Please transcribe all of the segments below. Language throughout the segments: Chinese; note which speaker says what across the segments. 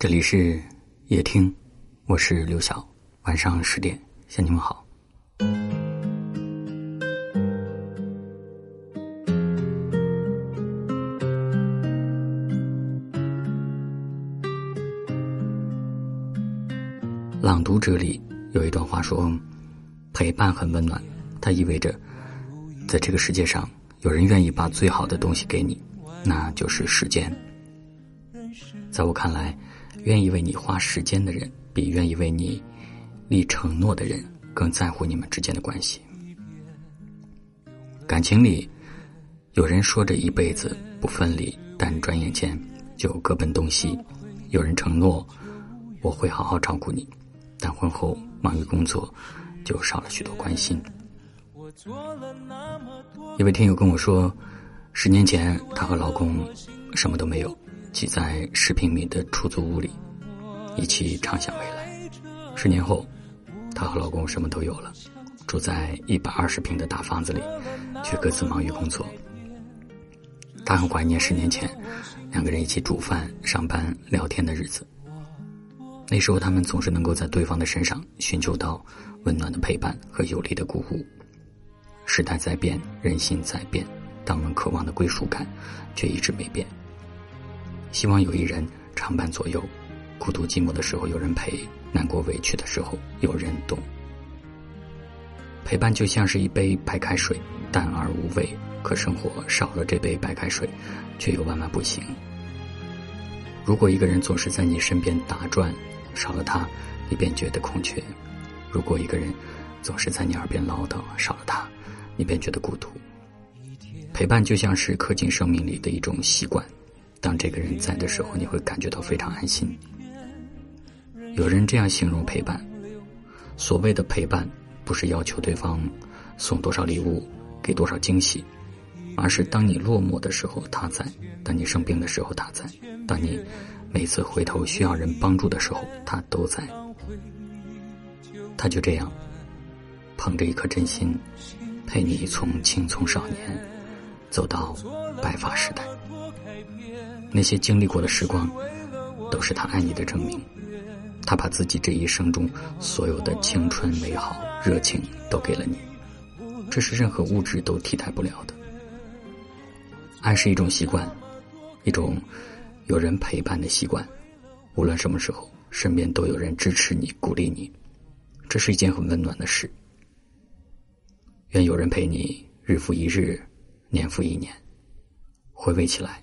Speaker 1: 这里是夜听，我是刘晓。晚上十点向你们好。朗读者里有一段话说：“陪伴很温暖，它意味着在这个世界上，有人愿意把最好的东西给你，那就是时间。”在我看来，愿意为你花时间的人，比愿意为你立承诺的人更在乎你们之间的关系。感情里，有人说着一辈子不分离，但转眼间就各奔东西；有人承诺我会好好照顾你，但婚后忙于工作，就少了许多关心。一位听友跟我说，十年前她和老公什么都没有。挤在十平米的出租屋里，一起畅想未来。十年后，她和老公什么都有了，住在一百二十平的大房子里，却各自忙于工作。她很怀念十年前两个人一起煮饭、上班、聊天的日子。那时候，他们总是能够在对方的身上寻求到温暖的陪伴和有力的鼓舞。时代在变，人心在变，但我们渴望的归属感却一直没变。希望有一人常伴左右，孤独寂寞的时候有人陪，难过委屈的时候有人懂。陪伴就像是一杯白开水，淡而无味。可生活少了这杯白开水，却又万万不行。如果一个人总是在你身边打转，少了他，你便觉得空缺；如果一个人总是在你耳边唠叨，少了他，你便觉得孤独。陪伴就像是刻进生命里的一种习惯。当这个人在的时候，你会感觉到非常安心。有人这样形容陪伴：所谓的陪伴，不是要求对方送多少礼物、给多少惊喜，而是当你落寞的时候他在；当你生病的时候他在；当你每次回头需要人帮助的时候他都在。他就这样捧着一颗真心，陪你从青葱少年走到白发时代。那些经历过的时光，都是他爱你的证明。他把自己这一生中所有的青春、美好、热情都给了你，这是任何物质都替代不了的。爱是一种习惯，一种有人陪伴的习惯。无论什么时候，身边都有人支持你、鼓励你，这是一件很温暖的事。愿有人陪你，日复一日，年复一年，回味起来。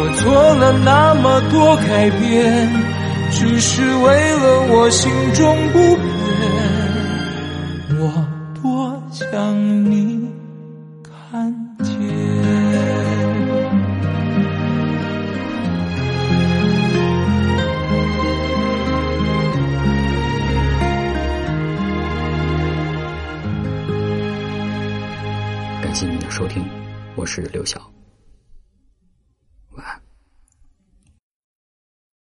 Speaker 2: 我做了那么多改变，只是为了我心中不变。我多想你看见。
Speaker 1: 感谢您的收听，我是刘晓。